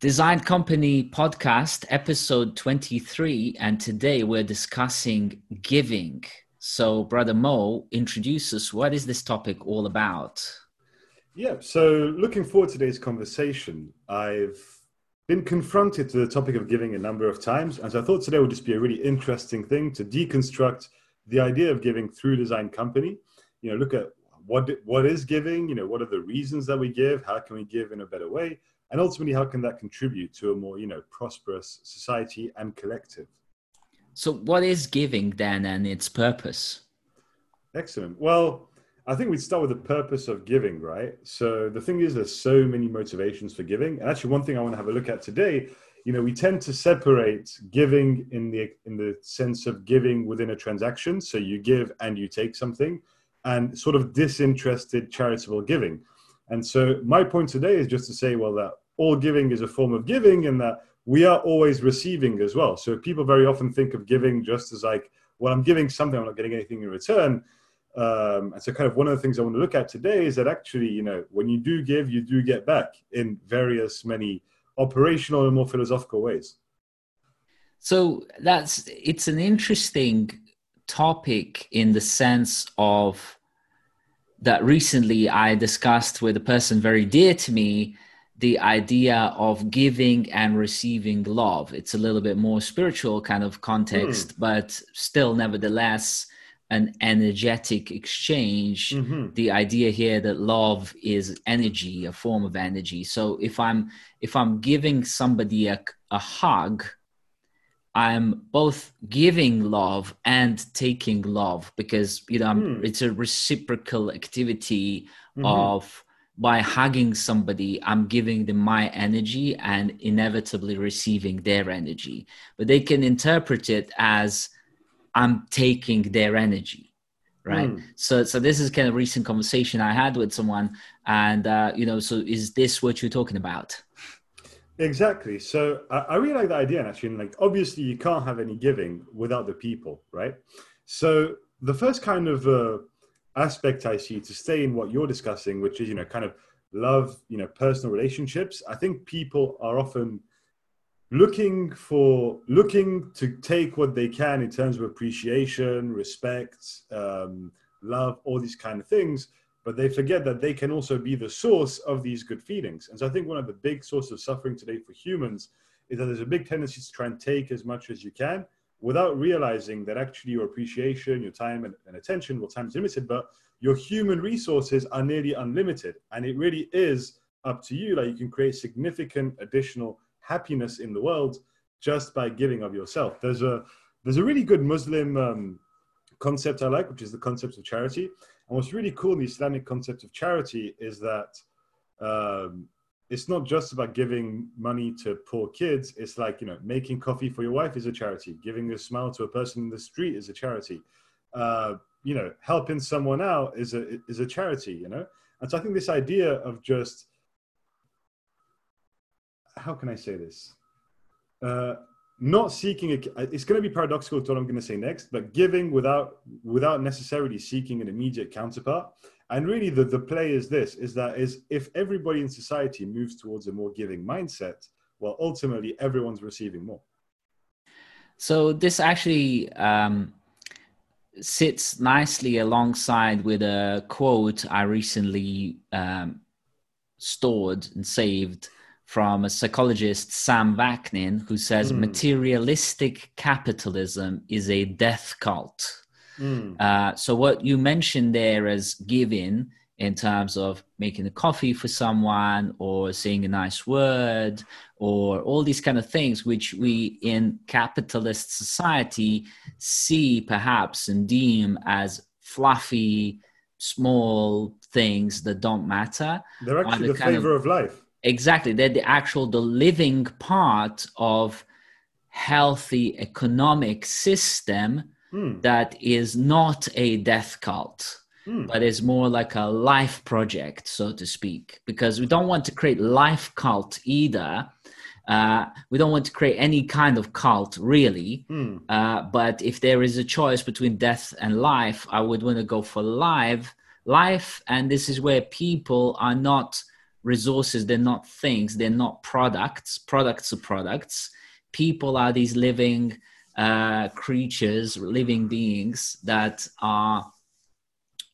Design Company podcast, episode 23. And today we're discussing giving. So, Brother Mo, introduce us. What is this topic all about? Yeah, so looking forward to today's conversation. I've been confronted to the topic of giving a number of times. And so I thought today would just be a really interesting thing to deconstruct the idea of giving through Design Company. You know, look at what what is giving, you know, what are the reasons that we give, how can we give in a better way? And ultimately how can that contribute to a more you know prosperous society and collective? So what is giving then and its purpose? Excellent. Well i think we'd start with the purpose of giving right? So the thing is there's so many motivations for giving. And actually one thing i want to have a look at today you know we tend to separate giving in the in the sense of giving within a transaction. So you give and you take something and sort of disinterested charitable giving and so my point today is just to say, well, that all giving is a form of giving and that we are always receiving as well. So people very often think of giving just as like, well, I'm giving something, I'm not getting anything in return. Um, and so kind of one of the things I want to look at today is that actually, you know, when you do give, you do get back in various many operational and more philosophical ways. So that's it's an interesting topic in the sense of that recently I discussed with a person very dear to me the idea of giving and receiving love. It's a little bit more spiritual kind of context, mm. but still, nevertheless, an energetic exchange. Mm-hmm. The idea here that love is energy, a form of energy. So if I'm if I'm giving somebody a, a hug, I'm both giving love and taking love because you know mm. it's a reciprocal activity mm-hmm. of by hugging somebody I'm giving them my energy and inevitably receiving their energy but they can interpret it as I'm taking their energy right mm. so so this is kind of recent conversation I had with someone and uh, you know so is this what you're talking about Exactly. So I, I really like that idea. And actually, like obviously you can't have any giving without the people, right? So the first kind of uh, aspect I see to stay in what you're discussing, which is you know kind of love, you know, personal relationships. I think people are often looking for looking to take what they can in terms of appreciation, respect, um, love, all these kind of things but they forget that they can also be the source of these good feelings. And so I think one of the big sources of suffering today for humans is that there's a big tendency to try and take as much as you can without realizing that actually your appreciation, your time and, and attention, well, time is limited, but your human resources are nearly unlimited. And it really is up to you. Like you can create significant additional happiness in the world just by giving of yourself. There's a there's a really good Muslim um, concept I like, which is the concept of charity. And what's really cool in the Islamic concept of charity is that um, it's not just about giving money to poor kids. It's like, you know, making coffee for your wife is a charity. Giving a smile to a person in the street is a charity. Uh, you know, helping someone out is a, is a charity, you know? And so I think this idea of just, how can I say this? Uh, not seeking a, it's going to be paradoxical to what i'm going to say next but giving without without necessarily seeking an immediate counterpart. And really the, the play is this is that is if everybody in society moves towards a more giving mindset well ultimately everyone's receiving more. So this actually um, sits nicely alongside with a quote i recently um, stored and saved from a psychologist, Sam Vaknin, who says mm. materialistic capitalism is a death cult. Mm. Uh, so, what you mentioned there as giving in terms of making a coffee for someone or saying a nice word or all these kind of things which we in capitalist society see perhaps and deem as fluffy small things that don't matter they're actually the, the flavor of, of life exactly they're the actual the living part of healthy economic system mm. that is not a death cult mm. but is more like a life project so to speak because we don't want to create life cult either uh, we don't want to create any kind of cult really mm. uh, but if there is a choice between death and life i would want to go for life life and this is where people are not resources they're not things they're not products products are products. People are these living uh, creatures living beings that are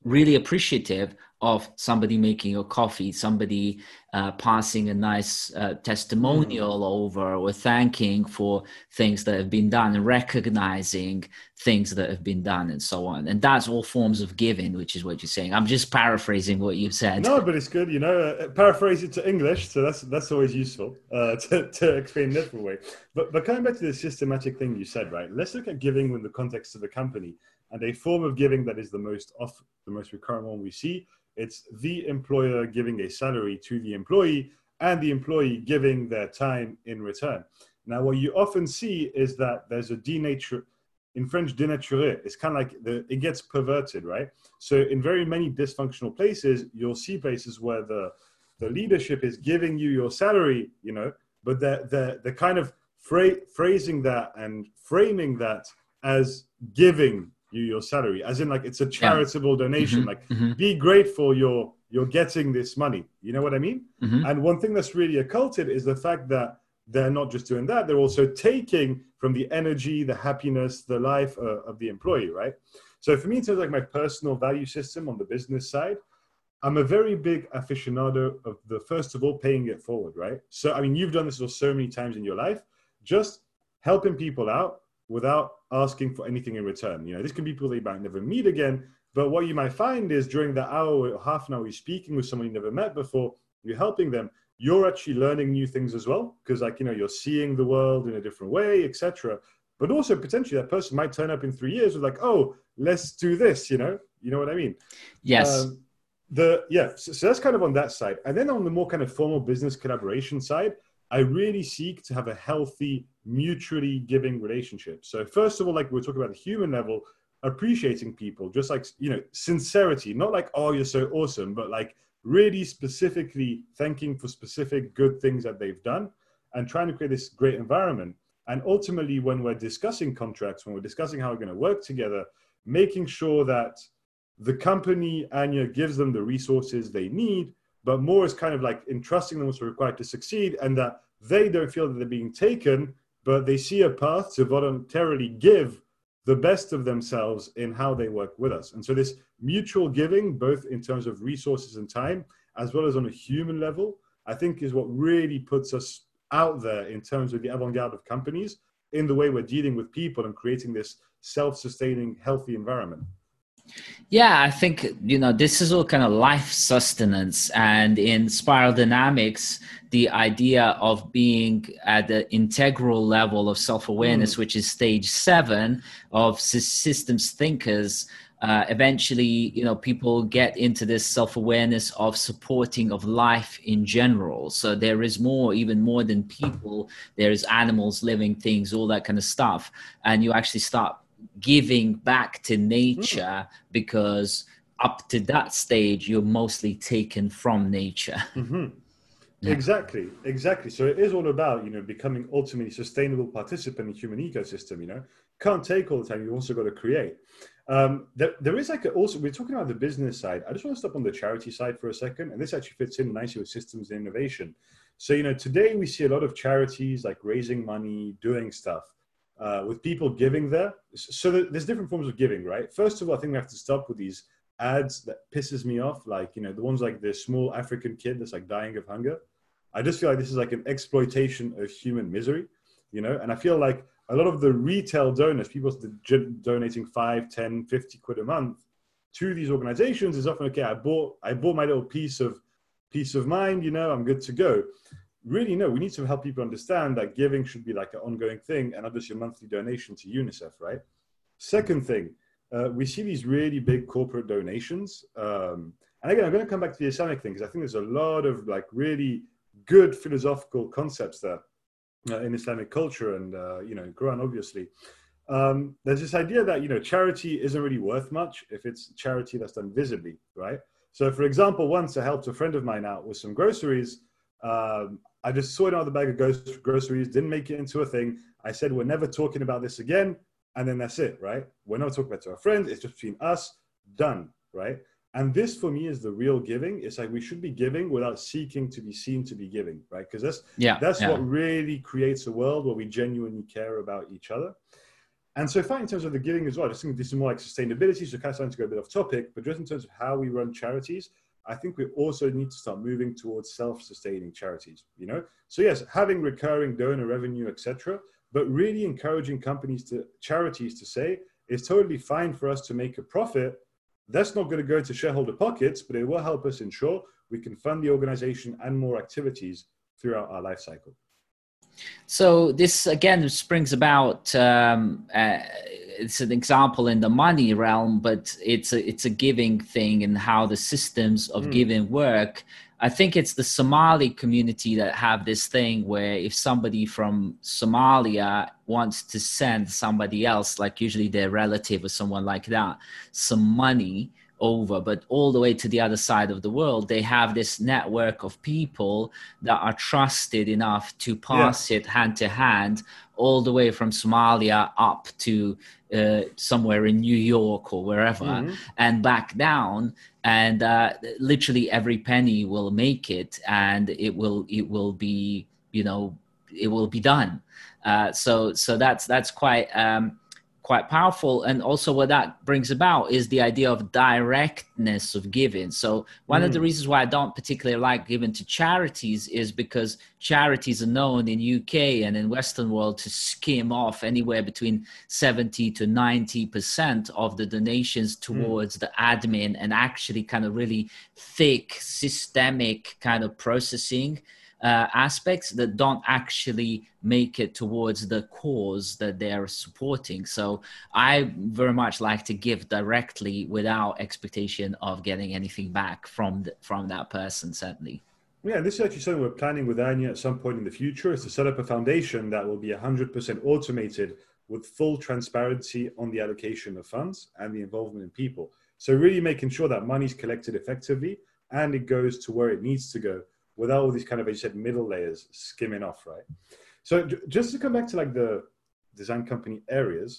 really appreciative of somebody making a coffee, somebody uh, passing a nice uh, testimonial mm. over or thanking for things that have been done and recognizing things that have been done and so on. And that's all forms of giving, which is what you're saying. I'm just paraphrasing what you said. No, but it's good, you know, uh, paraphrase it to English. So that's, that's always useful uh, to, to explain a different way. But, but coming back to the systematic thing you said, right? Let's look at giving in the context of a company and a form of giving that is the most off the most recurrent one we see it's the employer giving a salary to the employee and the employee giving their time in return. Now, what you often see is that there's a denature, in French, dénaturé. It's kind of like the, it gets perverted, right? So, in very many dysfunctional places, you'll see places where the, the leadership is giving you your salary, you know, but the, the, the kind of phrasing that and framing that as giving you your salary as in like it's a charitable yeah. donation mm-hmm. like mm-hmm. be grateful you're you're getting this money you know what i mean mm-hmm. and one thing that's really occulted is the fact that they're not just doing that they're also taking from the energy the happiness the life uh, of the employee right so for me in terms of like my personal value system on the business side i'm a very big aficionado of the first of all paying it forward right so i mean you've done this so many times in your life just helping people out without asking for anything in return. You know, this can be people that you might never meet again, but what you might find is during the hour or half an hour you're speaking with someone you never met before, you're helping them, you're actually learning new things as well. Because like, you know, you're seeing the world in a different way, etc. But also potentially that person might turn up in three years with like, oh, let's do this, you know? You know what I mean? Yes. Um, the yeah, so, so that's kind of on that side. And then on the more kind of formal business collaboration side, I really seek to have a healthy, mutually giving relationship. So, first of all, like we are talking about the human level, appreciating people, just like, you know, sincerity, not like, oh, you're so awesome, but like really specifically thanking for specific good things that they've done and trying to create this great environment. And ultimately, when we're discussing contracts, when we're discussing how we're going to work together, making sure that the company, Anya, gives them the resources they need but more is kind of like entrusting them what's required to succeed and that they don't feel that they're being taken, but they see a path to voluntarily give the best of themselves in how they work with us. And so this mutual giving, both in terms of resources and time, as well as on a human level, I think is what really puts us out there in terms of the avant-garde of companies in the way we're dealing with people and creating this self-sustaining, healthy environment. Yeah, I think you know this is all kind of life sustenance, and in spiral dynamics, the idea of being at the integral level of self awareness, mm. which is stage seven of systems thinkers. Uh, eventually, you know, people get into this self awareness of supporting of life in general. So there is more, even more than people. There is animals, living things, all that kind of stuff, and you actually start giving back to nature mm. because up to that stage you're mostly taken from nature. Mm-hmm. yeah. exactly exactly. So it is all about you know becoming ultimately sustainable participant in human ecosystem you know? Can't take all the time you also got to create. Um, there, there is like a, also we're talking about the business side. I just want to stop on the charity side for a second and this actually fits in nicely with systems and innovation. So you know today we see a lot of charities like raising money doing stuff uh, with people giving there. So there's different forms of giving, right? First of all, I think we have to stop with these ads that pisses me off, like you know the ones like the small African kid that's like dying of hunger. I just feel like this is like an exploitation of human misery, you know. And I feel like a lot of the retail donors, people donating 5, 10, 50 quid a month to these organizations is often okay. I bought I bought my little piece of peace of mind, you know, I'm good to go really no we need to help people understand that giving should be like an ongoing thing and not just your monthly donation to unicef right? Second thing uh, we see these really big corporate donations. Um, and again i'm going to come back to the islamic thing because i think there's a lot of like really good philosophical concepts there uh, in islamic culture and uh, you know quran obviously. Um, there's this idea that you know charity isn't really worth much if it's charity that's done visibly right? So for example once i helped a friend of mine out with some groceries um, I just saw it out of the bag of groceries, didn't make it into a thing. I said, we're never talking about this again. And then that's it, right? We're not talking about to our friends. It's just between us, done, right? And this for me is the real giving. It's like we should be giving without seeking to be seen to be giving, right? Because that's yeah, that's yeah. what really creates a world where we genuinely care about each other. And so, I, in terms of the giving as well, I just think this is more like sustainability. So, kind of starting to go a bit off topic, but just in terms of how we run charities, I think we also need to start moving towards self-sustaining charities. You know, so yes, having recurring donor revenue, etc., but really encouraging companies to charities to say it's totally fine for us to make a profit. That's not going to go to shareholder pockets, but it will help us ensure we can fund the organization and more activities throughout our life cycle. So this again springs about. Um, uh, it's an example in the money realm, but it's a it's a giving thing and how the systems of mm. giving work. I think it's the Somali community that have this thing where if somebody from Somalia wants to send somebody else, like usually their relative or someone like that, some money, over, but all the way to the other side of the world, they have this network of people that are trusted enough to pass yeah. it hand to hand, all the way from Somalia up to uh, somewhere in New York or wherever, mm-hmm. and back down. And uh, literally every penny will make it, and it will it will be you know it will be done. Uh, so so that's that's quite. Um, quite powerful and also what that brings about is the idea of directness of giving so one mm. of the mm. reasons why i don't particularly like giving to charities is because charities are known in uk and in western world to skim off anywhere between 70 to 90 percent of the donations mm. towards mm. the admin and actually kind of really thick systemic kind of processing uh, aspects that don't actually make it towards the cause that they're supporting. So I very much like to give directly without expectation of getting anything back from the, from that person. Certainly. Yeah, this is actually something we're planning with Anya at some point in the future is to set up a foundation that will be 100% automated with full transparency on the allocation of funds and the involvement in people. So really making sure that money is collected effectively and it goes to where it needs to go without all these kind of, as you said, middle layers skimming off, right? So just to come back to like the design company areas,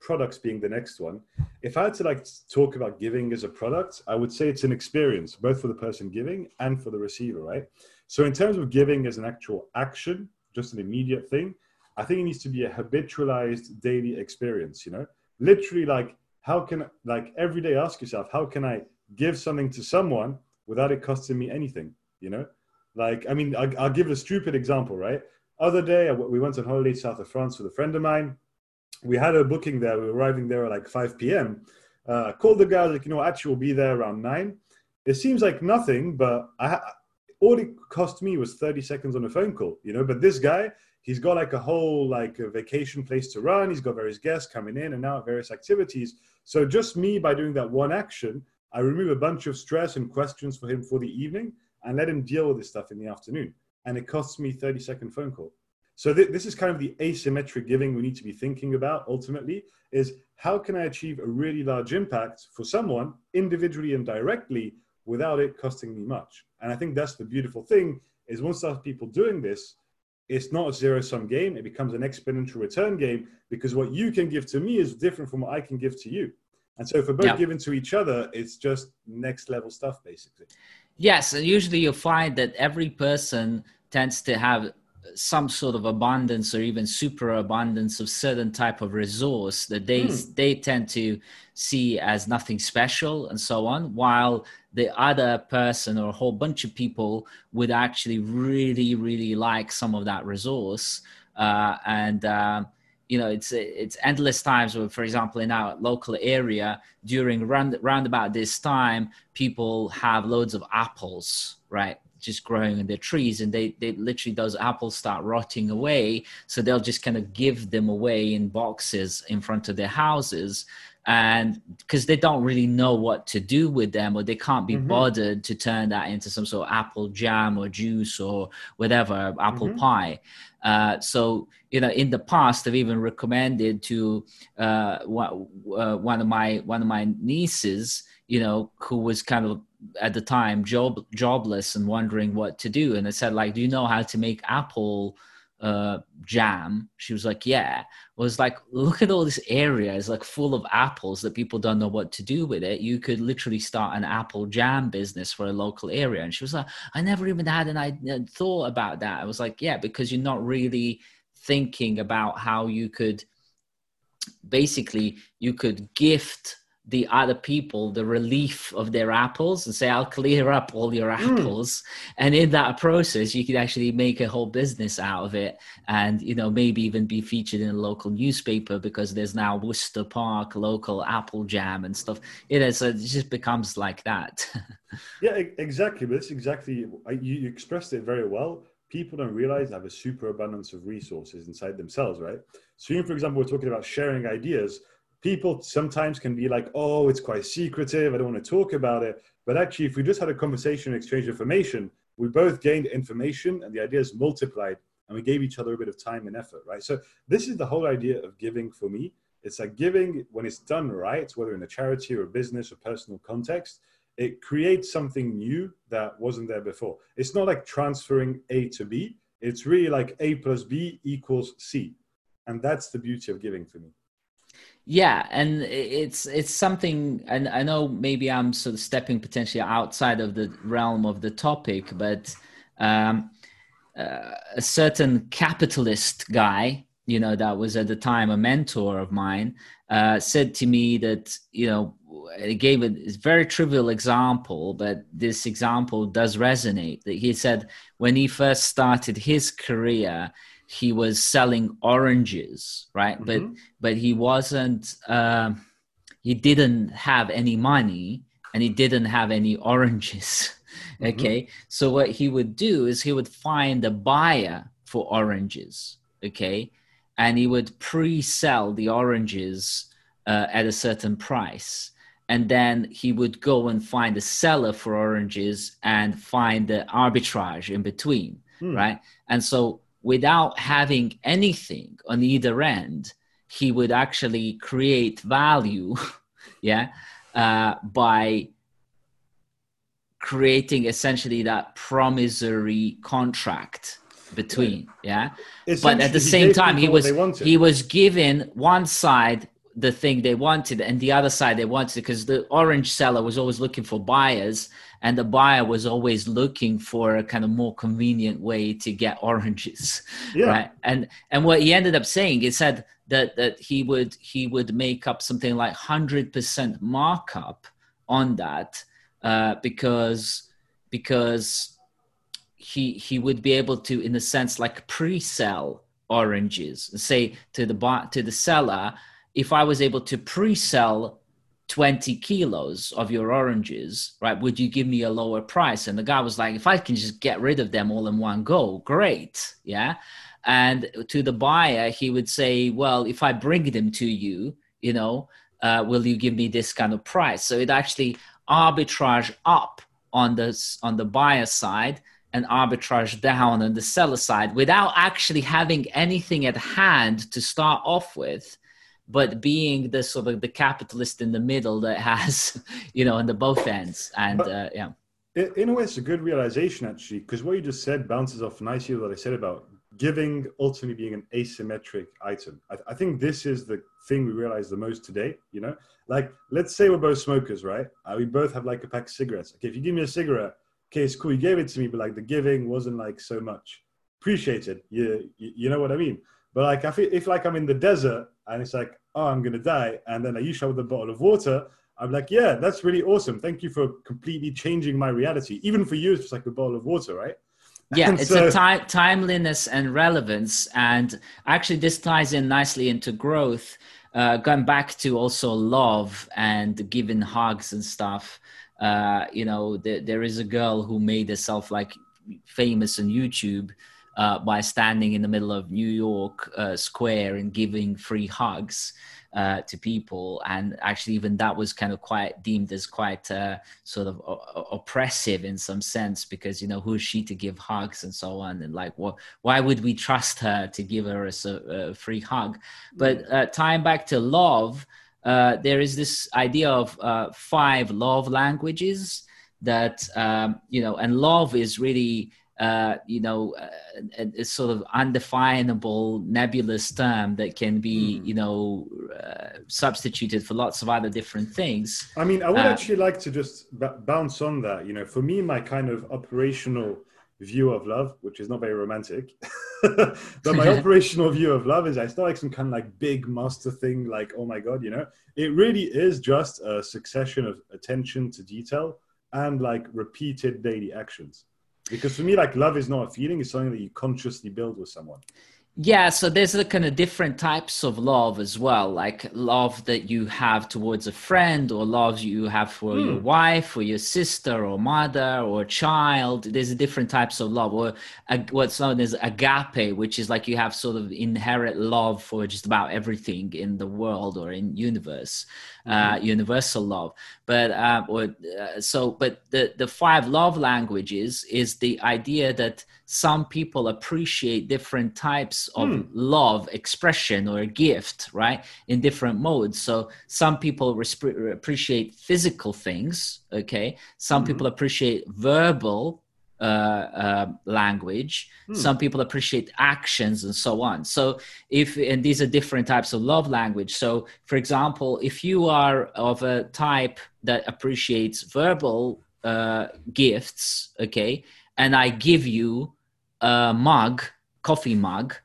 products being the next one. If I had to like talk about giving as a product, I would say it's an experience, both for the person giving and for the receiver, right? So in terms of giving as an actual action, just an immediate thing, I think it needs to be a habitualized daily experience, you know? Literally like how can like every day ask yourself, how can I give something to someone without it costing me anything, you know? Like, I mean, I, I'll give a stupid example, right? Other day, we went on holiday south of France with a friend of mine. We had a booking there. We were arriving there at like 5 p.m. Uh, called the guy, like, you know, actually, we'll be there around 9. It seems like nothing, but I, all it cost me was 30 seconds on a phone call, you know. But this guy, he's got like a whole like a vacation place to run. He's got various guests coming in and out, various activities. So just me by doing that one action, I remove a bunch of stress and questions for him for the evening and let him deal with this stuff in the afternoon. And it costs me 30 second phone call. So th- this is kind of the asymmetric giving we need to be thinking about ultimately is how can I achieve a really large impact for someone individually and directly without it costing me much? And I think that's the beautiful thing is once start people doing this, it's not a zero sum game. It becomes an exponential return game because what you can give to me is different from what I can give to you. And so for both yeah. giving to each other, it's just next level stuff basically. Yes, and usually you'll find that every person tends to have some sort of abundance or even super abundance of certain type of resource that they mm. they tend to see as nothing special and so on while the other person or a whole bunch of people would actually really really like some of that resource uh, and uh, you know it's it's endless times where for example in our local area during round, round about this time people have loads of apples right just growing in their trees. And they, they literally those apples start rotting away. So they'll just kind of give them away in boxes in front of their houses and because they don't really know what to do with them or they can't be mm-hmm. bothered to turn that into some sort of apple jam or juice or whatever apple mm-hmm. pie uh, so you know in the past i've even recommended to uh, uh, one of my one of my nieces you know who was kind of at the time job jobless and wondering what to do and i said like do you know how to make apple uh, jam? She was like, yeah. Was like, look at all this area. It's like full of apples that people don't know what to do with it. You could literally start an apple jam business for a local area. And she was like, I never even had an idea, thought about that. I was like, yeah, because you're not really thinking about how you could basically you could gift the other people the relief of their apples and say i'll clear up all your hmm. apples. Mm. and in that process you could actually make a whole business out of it and you know maybe even be featured in a local newspaper because there's now worcester park local apple jam and stuff. You know so it just becomes like that. Yeah exactly but it's exactly you, you expressed it very well. People don't realize they have a super abundance of resources inside themselves right? So for example we're talking about sharing ideas people sometimes can be like, oh, it's quite secretive. I don't want to talk about it. But actually, if we just had a conversation and exchange information, we both gained information and the ideas multiplied and we gave each other a bit of time and effort, right? So this is the whole idea of giving for me. It's like giving when it's done right, whether in a charity or a business or personal context, it creates something new that wasn't there before. It's not like transferring A to B. It's really like A plus B equals C. And that's the beauty of giving for me yeah and it's it's something and i know maybe i'm sort of stepping potentially outside of the realm of the topic but um, uh, a certain capitalist guy you know that was at the time a mentor of mine uh, said to me that you know he gave a very trivial example but this example does resonate that he said when he first started his career he was selling oranges, right? Mm-hmm. But but he wasn't. Uh, he didn't have any money, and he didn't have any oranges. okay, mm-hmm. so what he would do is he would find a buyer for oranges. Okay, and he would pre-sell the oranges uh, at a certain price and then he would go and find a seller for oranges and find the arbitrage in between mm. right and so without having anything on either end, he would actually create value, yeah, uh, by creating essentially that promissory contract between, yeah. But at the same time, he was he was given one side the thing they wanted and the other side they wanted because the orange seller was always looking for buyers and the buyer was always looking for a kind of more convenient way to get oranges yeah. right and and what he ended up saying he said that that he would he would make up something like 100% markup on that uh, because because he he would be able to in a sense like pre-sell oranges say to the buy, to the seller if i was able to pre-sell 20 kilos of your oranges, right? Would you give me a lower price? And the guy was like, if I can just get rid of them all in one go, great. Yeah. And to the buyer, he would say, well, if I bring them to you, you know, uh, will you give me this kind of price? So it actually arbitrage up on the, on the buyer side and arbitrage down on the seller side without actually having anything at hand to start off with but being the sort of the capitalist in the middle that has you know on the both ends. And uh, yeah. in a way it's a good realization actually because what you just said bounces off nicely what i said about giving ultimately being an asymmetric item. I, I, think this is the thing we realize the most today you know? Like let's say we're both smokers right? Uh, we both have like a pack of cigarettes. Okay if you give me a cigarette okay it's cool you gave it to me but like the giving wasn't like so much. Appreciated you you, you know what i mean? But like if, if like i'm in the desert and it's like, oh, I'm gonna die, and then you show with a bottle of water. I'm like, yeah, that's really awesome. Thank you for completely changing my reality. Even for you, it's just like a bottle of water, right? Yeah, and it's so, a ti- timeliness and relevance, and actually, this ties in nicely into growth. Uh, going back to also love and giving hugs and stuff. Uh, you know, there, there is a girl who made herself like famous on YouTube uh, by standing in the middle of New York uh, Square and giving free hugs uh, to people. And actually, even that was kind of quite deemed as quite uh, sort of oppressive in some sense because, you know, who is she to give hugs and so on? And like, what, why would we trust her to give her a, a free hug? But uh, tying back to love, uh, there is this idea of five love languages that, um, you know, and love is really uh, you know, a, a, sort of undefinable, nebulous term that can be, mm. you know, uh, substituted for lots of other different things. I mean, I would uh, actually like to just b- bounce on that. You know, for me, my kind of operational view of love, which is not very romantic, but my operational view of love is I not like some kind of like big master thing, like, oh my God, you know, it really is just a succession of attention to detail and like repeated daily actions. Because for me, like love is not a feeling; it's something that you consciously build with someone. Yeah, so there's a kind of different types of love as well, like love that you have towards a friend, or love you have for mm. your hmm. wife, or your sister, or mother, or child. There's different types of love, or what's known as agape, which is like you have sort of inherent love for just about everything in the world or in universe uh, mm-hmm. universal love. But uh, or, uh, so, but the the five love languages is the idea that some people appreciate different types of mm. love expression or gift, right, in different modes. So some people resp- appreciate physical things. Okay, some mm-hmm. people appreciate verbal uh, uh, language. Hmm. Some people appreciate actions and so on. So if and these are different types of love language. So for example, if you are of a type that appreciates verbal uh, gifts, okay, and I give you a mug, coffee mug,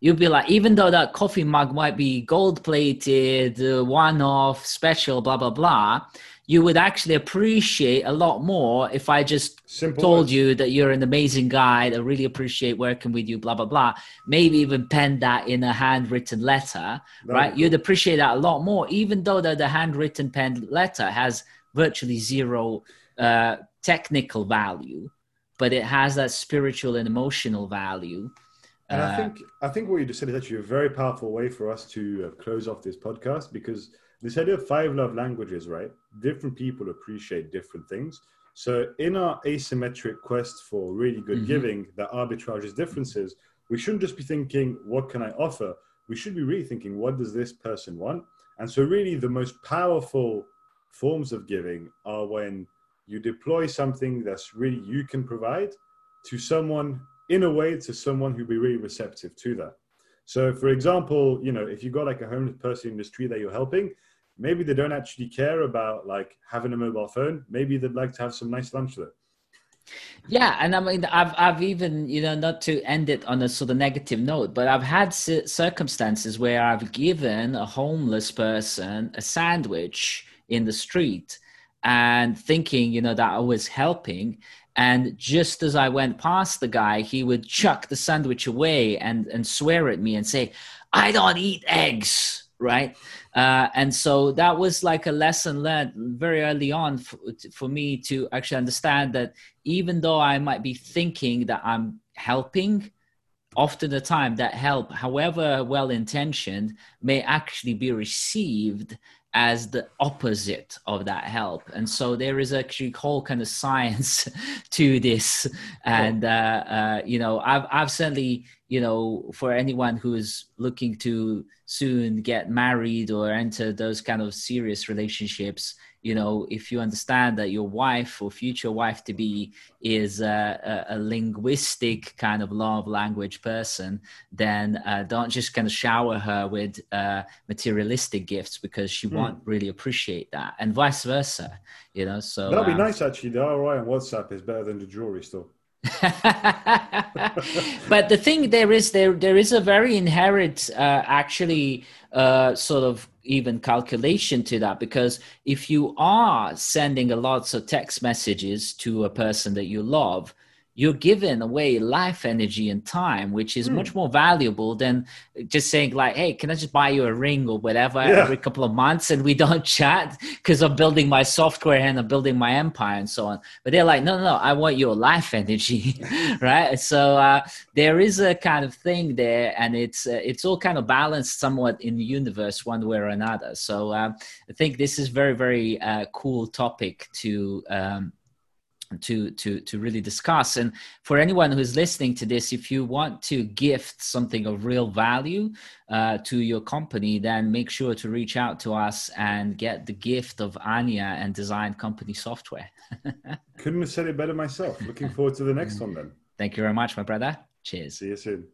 you'll be like, even though that coffee mug might be gold plated, uh, one off, special, blah, blah, blah, you would actually appreciate a lot more if I just Simple told words. you that you're an amazing guy. I really appreciate working with you, blah, blah, blah. Maybe even pen that in a handwritten letter, right? You'd appreciate that a lot more, even though the, the handwritten pen letter has virtually zero uh, technical value, but it has that spiritual and emotional value. And uh, I think I think what you just said is actually a very powerful way for us to uh, close off this podcast because – this idea of five love languages, right? Different people appreciate different things. So in our asymmetric quest for really good mm-hmm. giving that arbitrages differences, we shouldn't just be thinking, what can I offer? We should be really thinking, what does this person want? And so really the most powerful forms of giving are when you deploy something that's really you can provide to someone in a way to someone who'd be really receptive to that. So for example, you know, if you've got like a homeless person in the street that you're helping, maybe they don't actually care about like having a mobile phone. Maybe they'd like to have some nice lunch there. Yeah, and I mean, I've I've even you know not to end it on a sort of negative note, but I've had circumstances where I've given a homeless person a sandwich in the street, and thinking you know that I was helping, and just as I went past the guy, he would chuck the sandwich away and and swear at me and say, "I don't eat eggs." Right? Uh, and so that was like a lesson learned very early on for, for me to actually understand that even though I might be thinking that I'm helping, often the time that help, however well intentioned, may actually be received as the opposite of that help. And so there is actually a whole kind of science to this. And uh, uh, you know I've, I've certainly you know for anyone who is looking to soon get married or enter those kind of serious relationships you know if you understand that your wife or future wife to be is a, a, a linguistic kind of love language person then uh, don't just kind of shower her with uh, materialistic gifts because she mm. won't really appreciate that and vice versa you know so that'd be um, nice actually the roi on whatsapp is better than the jewelry store but the thing there is there there is a very inherent uh, actually uh, sort of even calculation to that because if you are sending a lots of text messages to a person that you love you're giving away life energy and time which is mm. much more valuable than just saying like hey can i just buy you a ring or whatever yeah. every couple of months and we don't chat because i'm building my software and i'm building my empire and so on but they're like no no no i want your life energy right so uh, there is a kind of thing there and it's uh, it's all kind of balanced somewhat in the universe one way or another so uh, i think this is very very uh, cool topic to um, to to to really discuss and for anyone who's listening to this if you want to gift something of real value uh, to your company then make sure to reach out to us and get the gift of anya and design company software couldn't have said it better myself looking forward to the next one then Thank you very much, my brother. Cheers. See you soon.